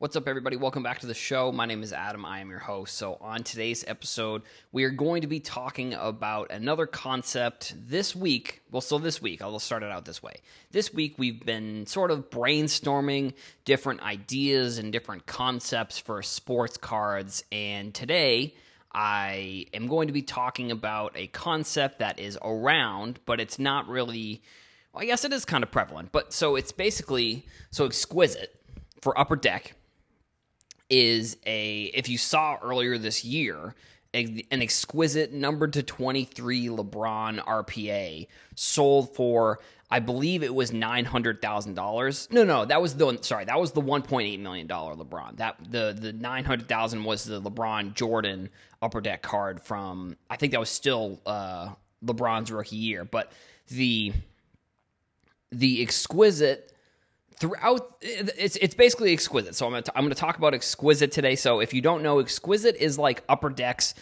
What's up, everybody? Welcome back to the show. My name is Adam. I am your host. So, on today's episode, we are going to be talking about another concept this week. Well, so this week, I'll start it out this way. This week, we've been sort of brainstorming different ideas and different concepts for sports cards. And today, I am going to be talking about a concept that is around, but it's not really, well, I guess it is kind of prevalent. But so it's basically so exquisite for Upper Deck is a if you saw earlier this year a, an exquisite number to 23 LeBron RPA sold for I believe it was nine hundred thousand dollars. No, no, that was the sorry, that was the one point eight million dollar LeBron. That the the nine hundred thousand was the LeBron Jordan upper deck card from I think that was still uh, LeBron's rookie year, but the the exquisite throughout it's it's basically exquisite. So I'm gonna t- I'm gonna talk about exquisite today. So if you don't know, exquisite is like Upper Decks.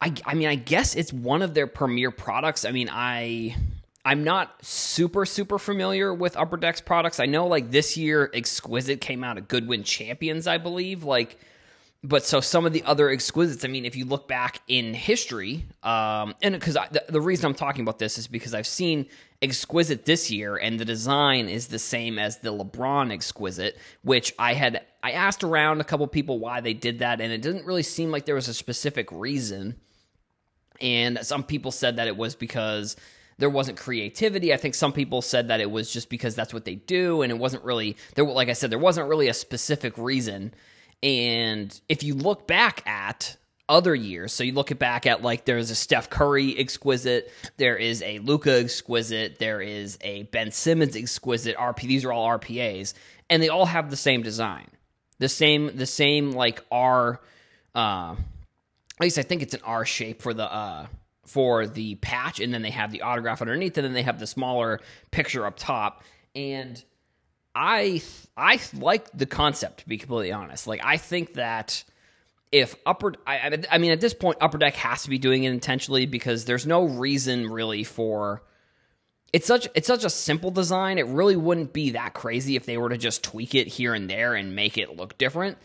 I I mean I guess it's one of their premier products. I mean I I'm not super super familiar with Upper Decks products. I know like this year exquisite came out of Goodwin Champions, I believe. Like but so some of the other exquisites i mean if you look back in history um, and because the, the, reason i'm talking about this is because i've seen exquisite this year and the design is the same as the lebron exquisite which i had i asked around a couple people why they did that and it didn't really seem like there was a specific reason and some people said that it was because there wasn't creativity. I think some people said that it was just because that's what they do, and it wasn't really there. Like I said, there wasn't really a specific reason. And if you look back at other years, so you look back at like there's a Steph Curry exquisite, there is a Luka exquisite, there is a Ben Simmons exquisite RP. These are all RPAs, and they all have the same design, the same the same like R. Uh, at least I think it's an R shape for the uh, for the patch, and then they have the autograph underneath, and then they have the smaller picture up top, and I I like the concept to be completely honest. Like I think that if upper I, I mean at this point upper deck has to be doing it intentionally because there's no reason really for it's such it's such a simple design. It really wouldn't be that crazy if they were to just tweak it here and there and make it look different.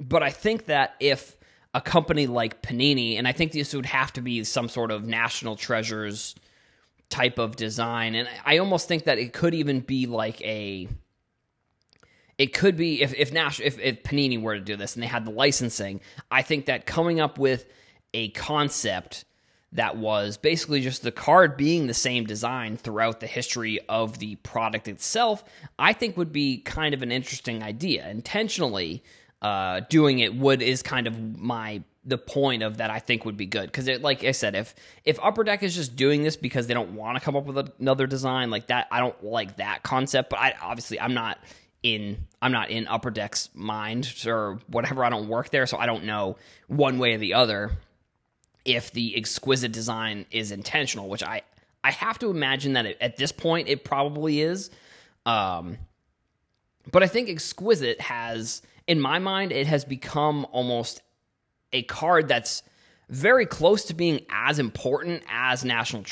But i think that if a company like panini and i think this would have to be some sort of national treasures type of design and i almost think that it could even be like a it could be if if Nash if, if Panini were to do this and they had the licensing, I think that coming up with a concept that was basically just the card being the same design throughout the history of the product itself, I think would be kind of an interesting idea. Intentionally uh, doing it would is kind of my the point of that I think would be good because like I said, if if Upper Deck is just doing this because they don't want to come up with another design like that, I don't like that concept. But I obviously I'm not in I'm not in Upper Deck's mind or whatever. I don't work there, so I don't know one way or the other if the exquisite design is intentional, which I I have to imagine that it, at this point it probably is. Um, but I think exquisite has, in my mind, it has become almost a card that's very close to being as important as national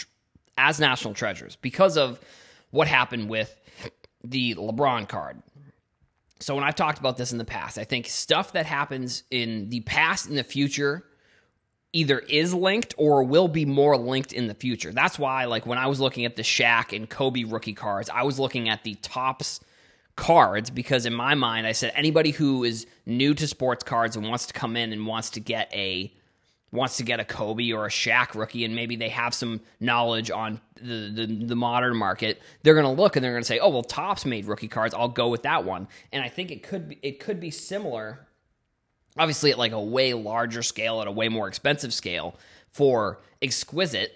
as national treasures because of what happened with the LeBron card so when I've talked about this in the past, I think stuff that happens in the past and the future either is linked or will be more linked in the future. That's why, like when I was looking at the Shaq and Kobe rookie cards, I was looking at the Topps cards because in my mind, I said anybody who is new to sports cards and wants to come in and wants to get a wants to get a Kobe or a Shaq rookie and maybe they have some knowledge on the, the, the modern market, they're going to look and they're going to say, "Oh, well, Topps made rookie cards. I'll go with that one." And I think it could be, it could be similar, obviously at like a way larger scale, at a way more expensive scale for exquisite.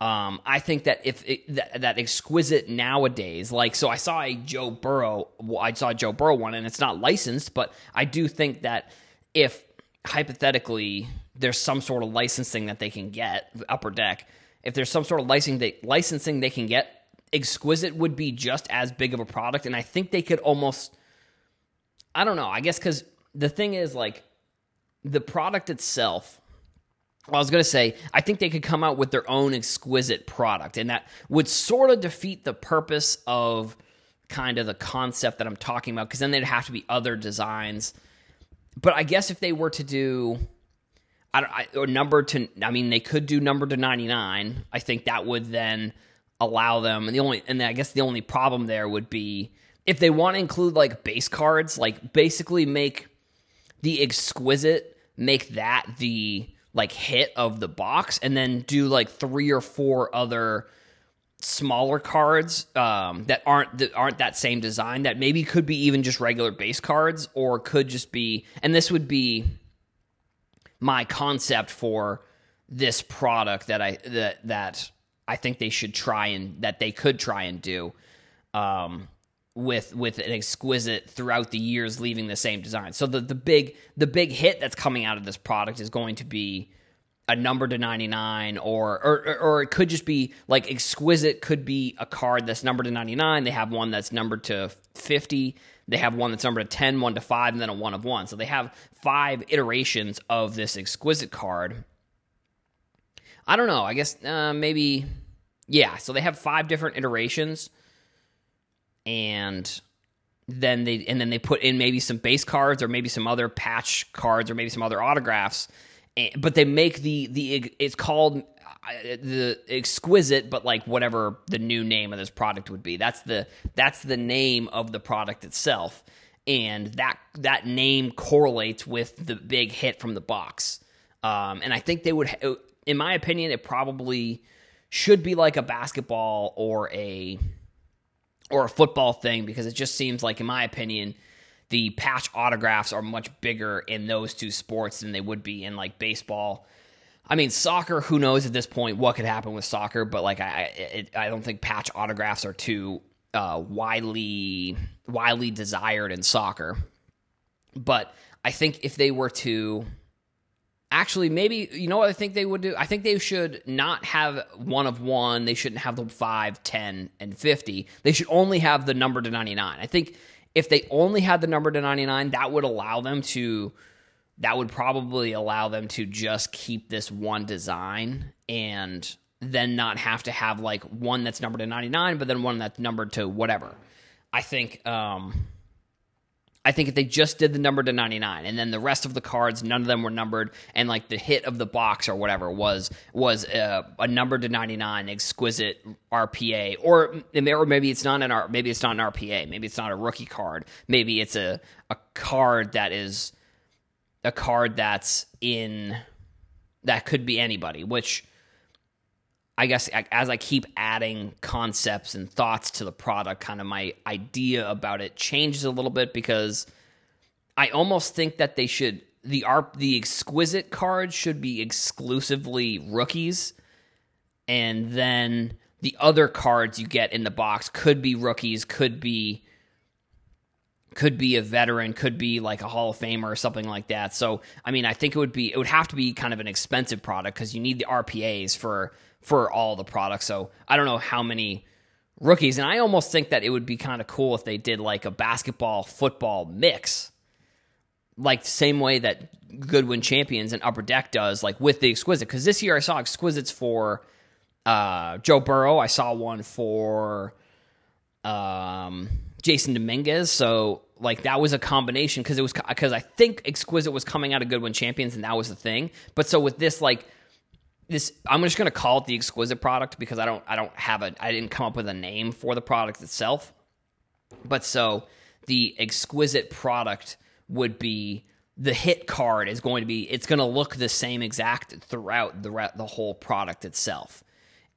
Um, I think that if it, that, that, exquisite nowadays, like so, I saw a Joe Burrow, I saw a Joe Burrow one, and it's not licensed, but I do think that if hypothetically there's some sort of licensing that they can get upper deck if there's some sort of licensing they, licensing they can get exquisite would be just as big of a product and i think they could almost i don't know i guess because the thing is like the product itself well, I was going to say, I think they could come out with their own exquisite product, and that would sort of defeat the purpose of kind of the concept that I'm talking about, because then they'd have to be other designs. But I guess if they were to do, I don't, I, or number to, I mean, they could do number to 99. I think that would then allow them. And the only, and I guess the only problem there would be if they want to include like base cards, like basically make the exquisite, make that the like hit of the box, and then do like three or four other smaller cards um, that aren't that aren't that same design that maybe could be even just regular base cards or could just be and this would be my concept for this product that I that that I think they should try and that they could try and do um, with with an exquisite throughout the years leaving the same design. So the the big the big hit that's coming out of this product is going to be a number to 99 or, or or it could just be like exquisite could be a card that's numbered to 99 they have one that's numbered to 50 they have one that's numbered to 10 1 to 5 and then a 1 of 1 so they have five iterations of this exquisite card. I don't know. I guess uh, maybe yeah so they have five different iterations. And then they and then they put in maybe some base cards or maybe some other patch cards or maybe some other autographs. But they make the the it's called uh, the exquisite but like whatever the new name of this product would be that's the that's the name of the product itself and that that name correlates with the big hit from the box um, and i think they would in my opinion it probably should be like a basketball or a or a football thing because it just seems like in my opinion the patch autographs are much bigger in those two sports than they would be in like baseball. I mean, soccer. Who knows at this point what could happen with soccer? But like, I it, I don't think patch autographs are too uh, widely widely desired in soccer. But I think if they were to actually maybe you know what i think they would do i think they should not have one of one they shouldn't have the 5 10 and 50 they should only have the number to 99 i think if they only had the number to 99, that would allow them to that would probably allow them to just keep this one design and then not have to have like one that's numbered to 99 but then one that's numbered to whatever. I think um I think if they just did the number to 99 and then the rest of the cards, none of them were numbered, and like the hit of the box or whatever was was a, uh, a number to 99 exquisite RPA, or, or maybe it's not an R, maybe it's not an RPA, maybe it's not a rookie card, maybe it's a a card that is a card that's in that could be anybody, which I guess as I keep adding concepts and thoughts to the product, kind of my idea about it changes a little bit because I almost think that they should the art the exquisite cards should be exclusively rookies, and then the other cards you get in the box could be rookies, could be could be a veteran, could be like a Hall of Famer or something like that. So, I mean, I think it would be it would have to be kind of an expensive product because you need the RPAs for for all the products. So I don't know how many rookies, and I almost think that it would be kind of cool if they did like a basketball football mix, like the same way that Goodwin Champions and Upper Deck does, like with the exquisite. Because this year I saw exquisites for uh, Joe Burrow. I saw one for um, Jasson Dominguez. So like that was a combination because it was because I think exquisite was coming out of Goodwin Champions and that was the thing. But so with this like this I'm just going to call it the exquisite product because I don't I don't have a I didn't come up with a name for the product itself. But so the exquisite product would be the hit card is going to be it's going to look the same exact throughout the the whole product itself.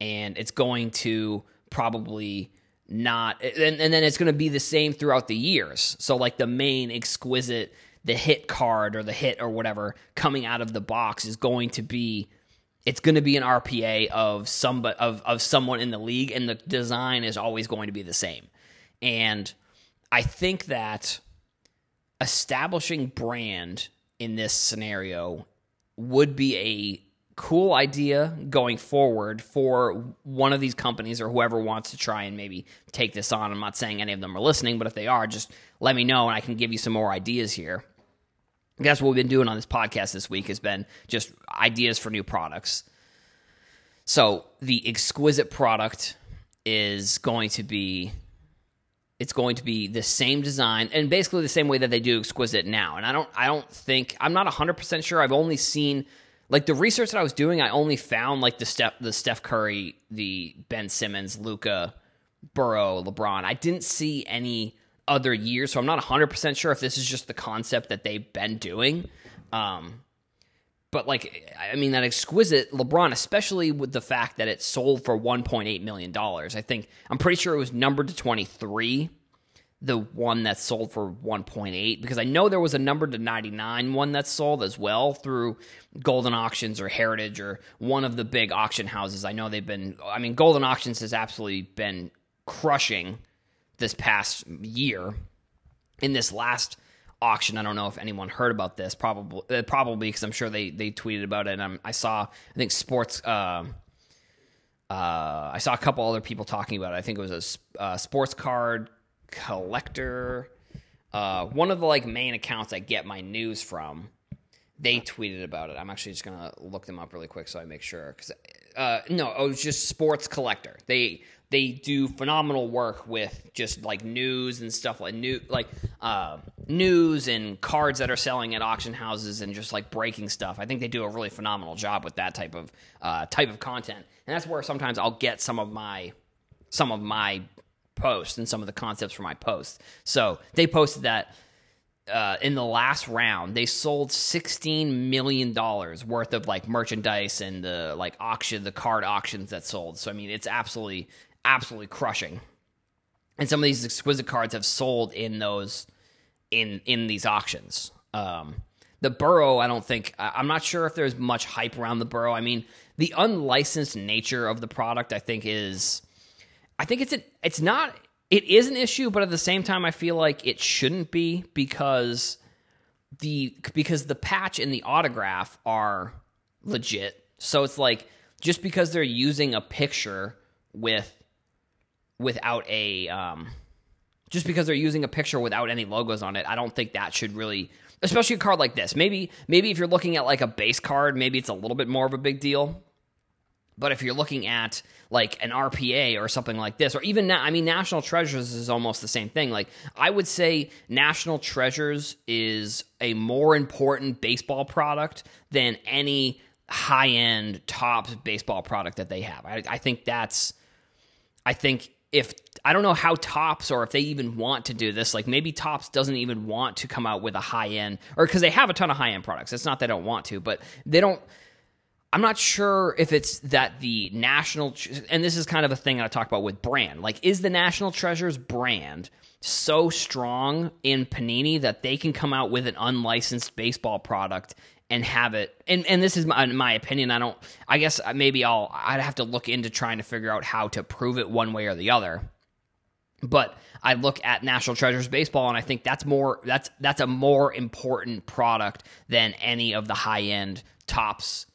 And it's going to probably not and, and then it's going to be the same throughout the years. So like the main exquisite the hit card or the hit or whatever coming out of the box is going to be it's going to be an RPA of some of of someone in the league, and the design is always going to be the same. And I think that establishing brand in this scenario would be a cool idea going forward for one of these companies or whoever wants to try and maybe take this on. I'm not saying any of them are listening, but if they are, just let me know and I can give you some more ideas here that's what we've been doing on this podcast this week has been just ideas for new products. So the exquisite product is going to be it's going to be the same design and basically the same way that they do exquisite now. And I don't I don't think I'm not 100% sure. I've only seen like the research that I was doing, I only found like the Steph the Steph Curry, the Ben Simmons, Luka, Burrow, LeBron. I didn't see any other years, so I'm not 100% sure if this is just the concept that they've been doing. Um but like I mean that exquisite LeBron, especially with the fact that it sold for 1.8 million dollars. I think I'm pretty sure it was numbered to 23, the one that sold for 1.8 because I know there was a number to 99 one that sold as well through Goldin Auctions or Heritage or one of the big auction houses. I know they've been I mean Goldin Auctions has absolutely been crushing this past year in this last auction. I don't know if anyone heard about this. Probably, uh, probably because I'm sure they they tweeted about it. And I saw, I think sports. Uh, uh, I saw a couple other people talking about it. I think it was a uh, sports card collector. Uh, one of the like main accounts I get my news from. They tweeted about it. I'm actually just gonna look them up really quick so I make sure. Because uh, no, it was just sports collector. They they do phenomenal work with just like news and stuff like new like uh, news and cards that are selling at auction houses and just like breaking stuff. I think they do a really phenomenal job with that type of uh, type of content, and that's where sometimes I'll get some of my some of my posts and some of the concepts for my posts. So they posted that. Uh, in the last round, they sold sixteen million dollars worth of like merchandise and the like auction, the card auctions that sold. So I mean, it's absolutely absolutely crushing. And some of these exquisite cards have sold in those in in these auctions. Um, the Burrow, I don't think I'm not sure if there's much hype around the Burrow. I mean, the unlicensed nature of the product, I think, is I think it's a, it's not it is an issue, but at the same time, I feel like it shouldn't be because the because the patch and the autograph are legit. So it's like just because they're using a picture with without a um, just because they're using a picture without any logos on it, I don't think that should really especially a card like this. Maybe maybe if you're looking at like a base card, maybe it's a little bit more of a big deal. But if you're looking at like an RPA or something like this, or even now, I mean, National Treasures is almost the same thing. Like, I would say National Treasures is a more important baseball product than any high end top baseball product that they have. I, I think that's, I think if I don't know how Topps or if they even want to do this. Like maybe Topps doesn't even want to come out with a high end or because they have a ton of high end products. It's not they don't want to, but they don't. I'm not sure if it's that the national and this is kind of a thing I talk about with brand. Like, is the National Treasures brand so strong in Panini that they can come out with an unlicensed baseball product and have it and and this is my, my opinion i don't i guess maybe i'll i'd have to look into trying to figure out how to prove it one way or the other but i look at national treasures baseball and i think that's more that's that's a more important product than any of the high end Topps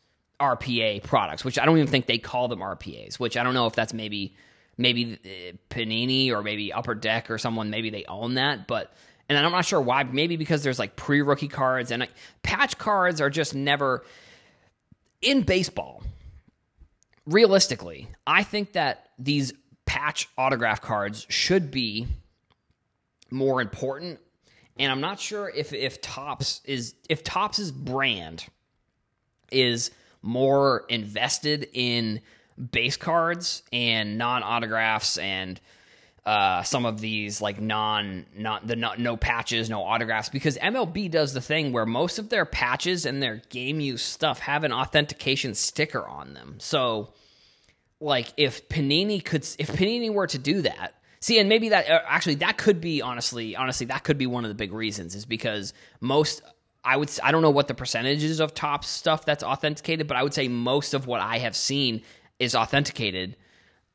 rpa products which i don't even think they call them rpas which i don't know if that's maybe maybe uh, panini or maybe upper deck or someone maybe they own that but and I'm not sure why. Maybe because there's like pre rookie cards and like, patch cards are just never in baseball. Realistically, I think that these patch autograph cards should be more important. And I'm not sure if if Topps is if Topps's brand is more invested in base cards and non autographs and uh, some of these like non not the not, no patches, no autographs because MLB does the thing where most of their patches and their game use stuff have an authentication sticker on them. So like if Panini could if Panini were to do that, see and maybe that uh, actually that could be honestly honestly that could be one of the big reasons is because most I would I don't know what the percentages of Topps stuff that's authenticated, but I would say most of what I have seen is authenticated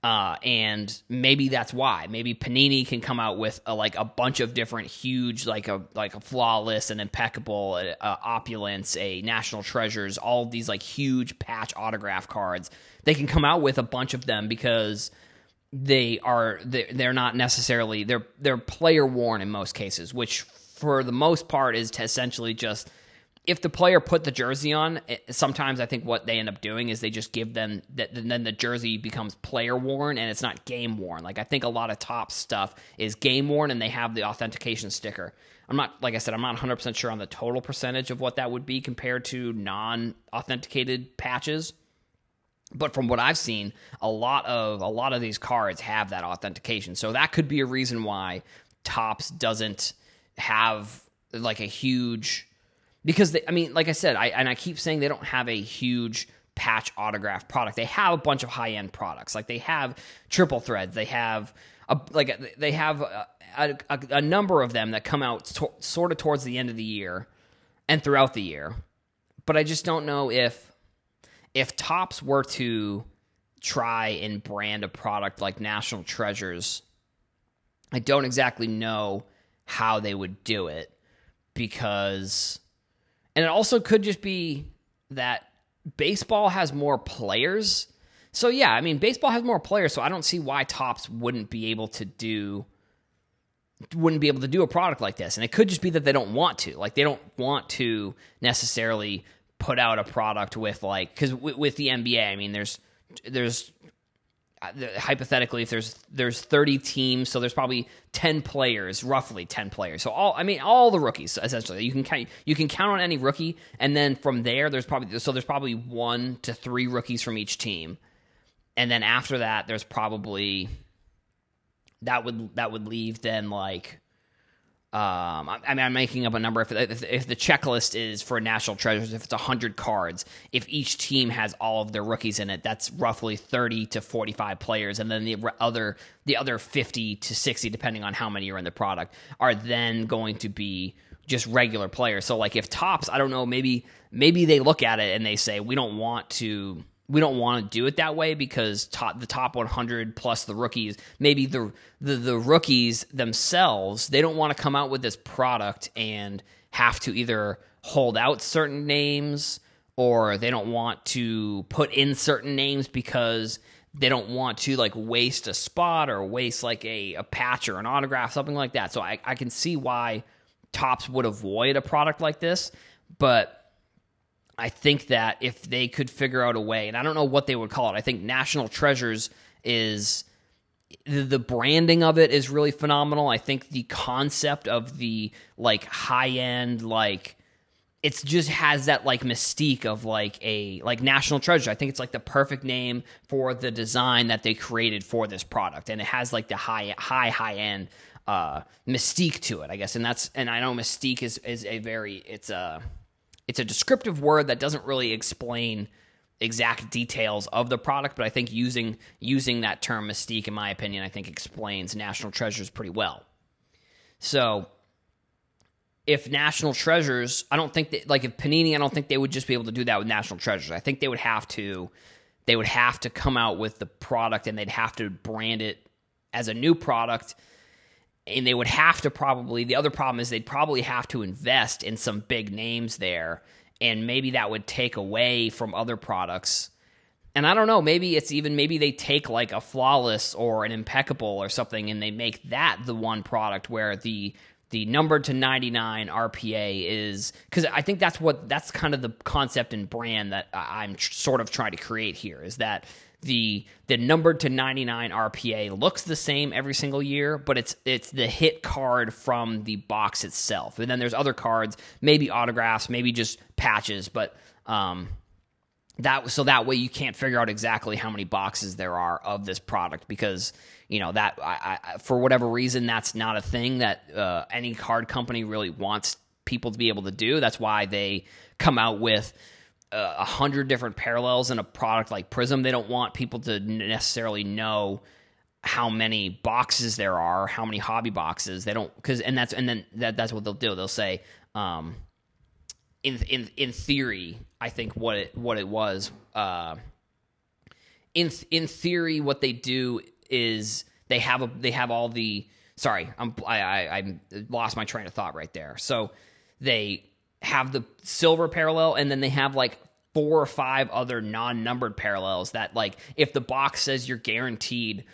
uh, and maybe that's why. Maybe Panini can come out with a, like a bunch of different huge, like a like a flawless and impeccable opulence, a national treasures, all these like huge patch autograph cards. They can come out with a bunch of them because they are they're not necessarily they're they're player worn in most cases, which for the most part is to essentially just if the player put the jersey on, it, sometimes I think what they end up doing is they just give them that. Then the jersey becomes player worn and it's not game worn. Like I think a lot of Topps stuff is game worn and they have the authentication sticker. I'm not like I said, I'm not 100 percent sure on the total percentage of what that would be compared to non authenticated patches. But from what I've seen, a lot of a lot of these cards have that authentication. So that could be a reason why Topps doesn't have like a huge because they, I mean, like I said, I and I keep saying they don't have a huge patch autograph product. They have a bunch of high end products. Like they have triple threads. They have a, like they have a, a, a number of them that come out to, sort of towards the end of the year and throughout the year. But I just don't know if if Topps were to try and brand a product like National Treasures, I don't exactly know how they would do it because and it also could just be that baseball has more players. So yeah, I mean baseball has more players, so I don't see why Topps wouldn't be able to do wouldn't be able to do a product like this. And it could just be that they don't want to. Like they don't want to necessarily put out a product with like cuz with, with the NBA, I mean there's there's Uh, hypothetically if there's there's 30 teams so there's probably 10 players roughly 10 players. So all i mean all the rookies essentially. You can count you can count on any rookie and then from there there's probably so there's probably one to three rookies from each team. And then after that there's probably that would that would leave then like um, I, mean, I'm making up a number. If, if, if, the checklist is for national treasures, if it's 100 cards, if each team has all of their rookies in it, that's roughly 30 to 45 players, and then the other the other 50 to 60, depending on how many are in the product, are then going to be just regular players. So, like if Topps, I don't know, maybe maybe they look at it and they say we don't want to we don't want to do it that way because top, the top 100 plus the rookies, maybe the, the the rookies themselves, they don't want to come out with this product and have to either hold out certain names or they don't want to put in certain names because they don't want to like waste a spot or waste like a, a patch or an autograph, something like that. So I, I can see why Topps would avoid a product like this, but I think that if they could figure out a way, and I don't know what they would call it, I think National Treasures is the branding of it is really phenomenal. I think the concept of the like high end, like it's just has that like mystique of like a like national treasure. I think it's like the perfect name for the design that they created for this product, and it has like the high high high end uh mystique to it, I guess. And that's and I know mystique is is a very it's a it's a descriptive word that doesn't really explain exact details of the product, but I think using using that term mystique, in my opinion, I think explains National Treasures pretty well. So if National Treasures, I don't think that like if Panini, I don't think they would just be able to do that with National Treasures. I think they would have to they would have to come out with the product and they'd have to brand it as a new product and they would have to probably the other problem is they'd probably have to invest in some big names there and maybe that would take away from other products. And i don't know maybe it's even maybe they take like a flawless or an impeccable or something and they make that the one product where the the number to 99 rpa is because i think that's what that's kind of the concept and brand that i'm tr- sort of trying to create here is that the the number to 99 RPA looks the same every single year, but it's it's the hit card from the box itself. And then there's other cards, maybe autographs, maybe just patches, but um that so that way you can't figure out exactly how many boxes there are of this product because you know that I, I, for whatever reason that's not a thing that uh, any card company really wants people to be able to do. That's why they come out with a hundred different parallels in a product like Prizm. They don't want people to necessarily know how many boxes there are, how many hobby boxes. They don't because and that's and then that that's what they'll do. They'll say, um, in in in theory, I think what it what it was. Uh, in in theory, what they do is they have a they have all the sorry I'm I I, I lost my train of thought right there. So they have the silver parallel and then they have like four or five other non-numbered parallels that like if the box says you're guaranteed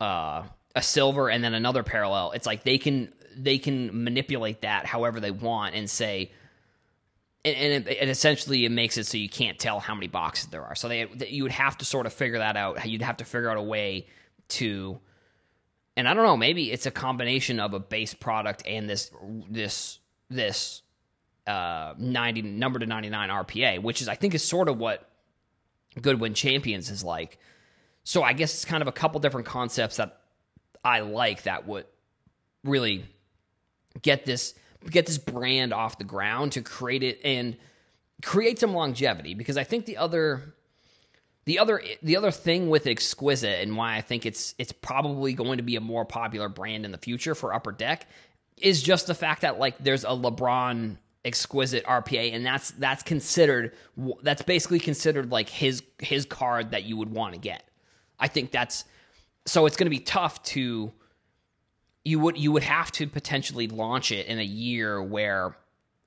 uh, a silver and then another parallel it's like they can they can manipulate that however they want and say and, and it, it essentially it makes it so you can't tell how many boxes there are. So they you would have to sort of figure that out. You'd have to figure out a way to, and I don't know, maybe it's a combination of a base product and this this this uh, ninety number to ninety nine RPA, which is I think is sort of what Goodwin Champions is like. So I guess it's kind of a couple different concepts that I like that would really get this get this brand off the ground to create it and create some longevity because I think the other the other the other thing with exquisite and why I think it's it's probably going to be a more popular brand in the future for Upper Deck is just the fact that like there's a LeBron exquisite RPA and that's that's considered that's basically considered like his his card that you would want to get. I think that's so it's going to be tough to you would you would have to potentially launch it in a year where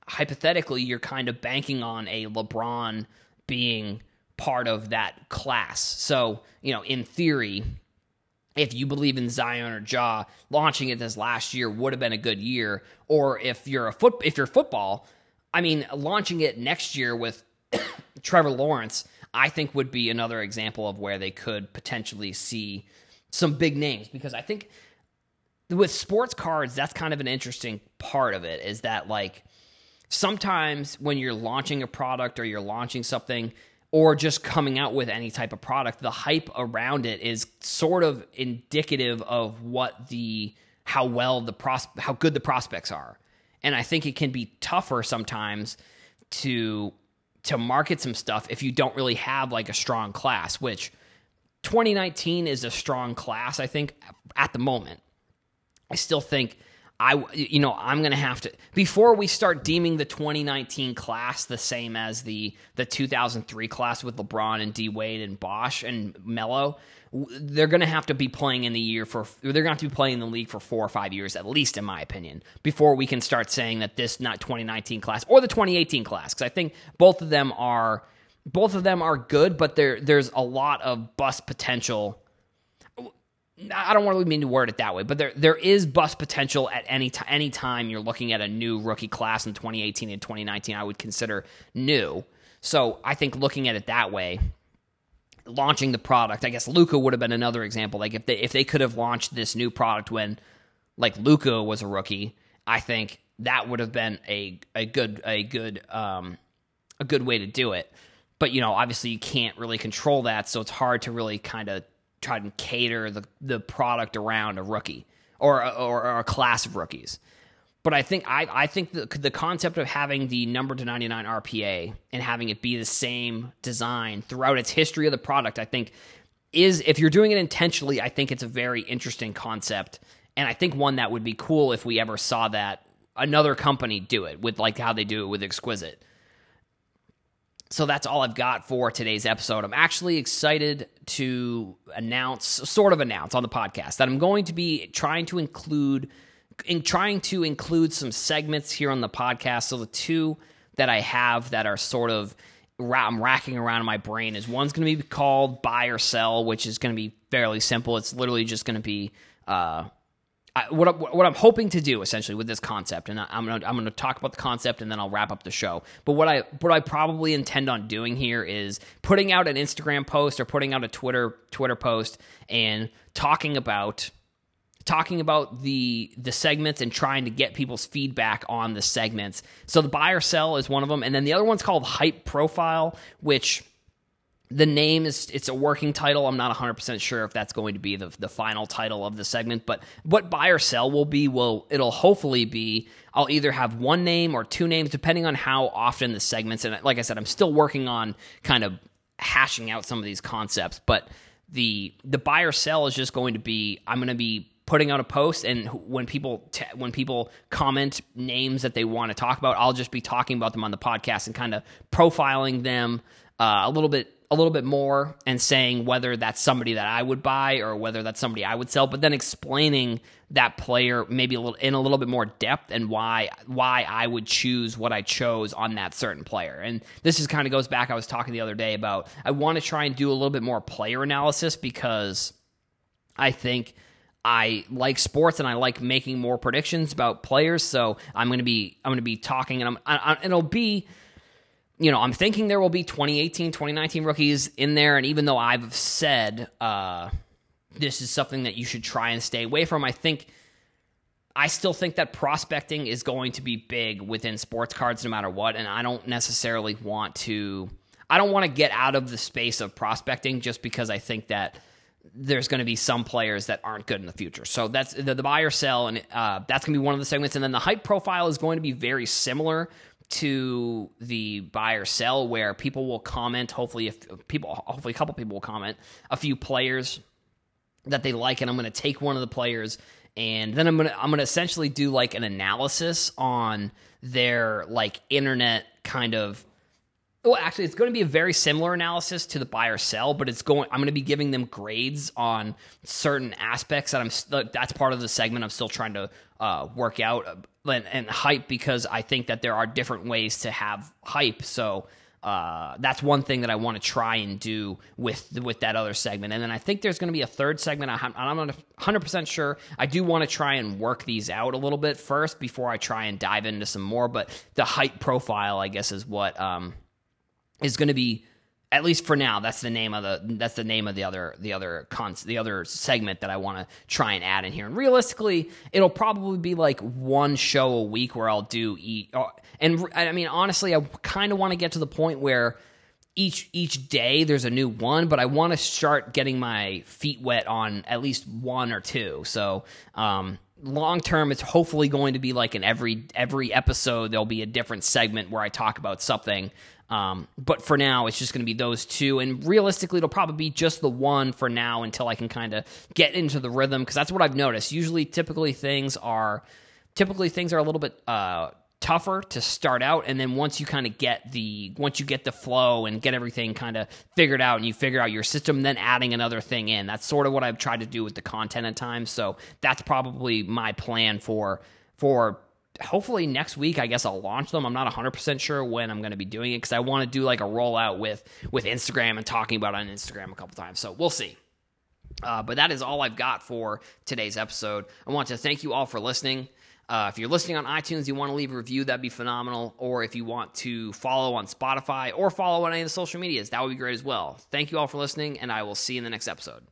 hypothetically you're kind of banking on a LeBron being part of that class. So, you know, in theory, if you believe in Zion or Ja, launching it this last year would have been a good year. Or if you're a foot if you're football, I mean, launching it next year with Trevor Lawrence, I think would be another example of where they could potentially see some big names because I think with sports cards, that's kind of an interesting part of it is that like sometimes when you're launching a product or you're launching something or just coming out with any type of product, the hype around it is sort of indicative of what the how well the pros how good the prospects are. And I think it can be tougher sometimes to to market some stuff if you don't really have like a strong class, which 2019 is a strong class, I think, at the moment. I still think I, you know, I'm going to have to before we start deeming the 2019 class the same as the the 2003 class with LeBron and D Wade and Bosh and Melo. They're going to have to be playing in the year for they're going to have to be playing in the league for four or five years at least, in my opinion, before we can start saying that this not 2019 class or the 2018 class because I think both of them are both of them are good, but there there's a lot of bust potential I don't want to mean to word it that way, but there there is bust potential at any t- any time you're looking at a new rookie class in 2018 and 2019. I would consider new. So I think looking at it that way, launching the product, I guess Luka would have been another example. Like if they if they could have launched this new product when like Luka was a rookie, I think that would have been a a good a good um a good way to do it. But you know, obviously you can't really control that, so it's hard to really kind of try and cater the, the product around a rookie or, or, or a class of rookies. But I think I, I think the, the concept of having the number to 99 RPA and having it be the same design throughout its history of the product, I think is if you're doing it intentionally, I think it's a very interesting concept. And I think one that would be cool if we ever saw that another company do it with like how they do it with Exquisite so that's all I've got for today's episode. I'm actually excited to announce, sort of announce on the podcast that I'm going to be trying to include, in trying to include some segments here on the podcast. So the two that I have that are sort of I'm racking around in my brain is one's going to be called buy or sell, which is going to be fairly simple. It's literally just going to be uh, What what I'm hoping to do essentially with this concept, and I, am gonna I'm gonna talk about the concept, and then I'll wrap up the show. But what I what I probably intend on doing here is putting out an Instagram post or putting out a Twitter Twitter post and talking about talking about the the segments and trying to get people's feedback on the segments. So the buy or sell is one of them, and then the other one's called hype profile, which the name is it's a working title. I'm not 100% sure if that's going to be the, the final title of the segment but what buy or sell will be will it'll hopefully be i'll either have one name or two names depending on how often the segments and like i said i'm still working on kind of hashing out some of these concepts but the the buy or sell is just going to be i'm going to be putting out a post and when people when people comment names that they want to talk about i'll just be talking about them on the podcast and kind of profiling them uh, a little bit a little bit more and saying whether that's somebody that I would buy or whether that's somebody I would sell, but then explaining that player maybe a little in a little bit more depth and why why I would choose what I chose on that certain player. And this is kind of goes back I was talking the other day about I want to try and do a little bit more player analysis because I think I like sports and I like making more predictions about players. So I'm going to be I'm going to be talking and I'm I, it'll be you know, I'm thinking there will be 2018, 2019 rookies in there. And even though I've said uh, this is something that you should try and stay away from, I think I still think that prospecting is going to be big within sports cards no matter what. And I don't necessarily want to, I don't want to get out of the space of prospecting just because I think that there's going to be some players that aren't good in the future. So that's the, the buy or sell, and uh, that's going to be one of the segments. And then the hype profile is going to be very similar to the buy or sell, where people will comment. Hopefully, if people, hopefully, a couple people will comment a few players that they like, and I'm going to take one of the players, and then I'm gonna I'm gonna essentially do like an analysis on their like internet kind of well, actually, it's going to be a very similar analysis to the buy or sell, but it's going. I'm going to be giving them grades on certain aspects that I'm. That's part of the segment I'm still trying to uh, work out uh, and, and, hype because I think that there are different ways to have hype. So uh, that's one thing that I want to try and do with with that other segment. And then I think there's going to be a third segment. I'm, not 100 percent sure. I do want to try and work these out a little bit first before I try and dive into some more. But the hype profile, I guess, is what. Um, is going to be at least for now that's the name of the that's the name of the other the other cons the other segment that I want to try and add in here. And realistically it'll probably be like one show a week where I'll do eat uh, and I mean honestly I kind of want to get to the point where each each day there's a new one but I want to start getting my feet wet on at least one or two. So um long term it's hopefully going to be like in every every episode there'll be a different segment where I talk about something um, but for now, it's just going to be those two. And realistically, it'll probably be just the one for now until I can kind of get into the rhythm. Because that's what I've noticed. Usually, typically things are typically things are a little bit uh, tougher to start out, and then once you kind of get the once you get the flow and get everything kind of figured out, and you figure out your system, then adding another thing in. That's sort of what I've tried to do with the content at times. So that's probably my plan for for hopefully next week i guess i'll launch them i'm not 100% sure when i'm going to be doing it because i want to do like a rollout with with instagram and talking about on instagram a couple times so we'll see uh, but that is all i've got for today's episode i want to thank you all for listening uh, if you're listening on itunes you want to leave a review that'd be phenomenal. Or if you want to follow on spotify or follow on any of the social medias that would be great as well. Thank you all for listening and i will see you in the next episode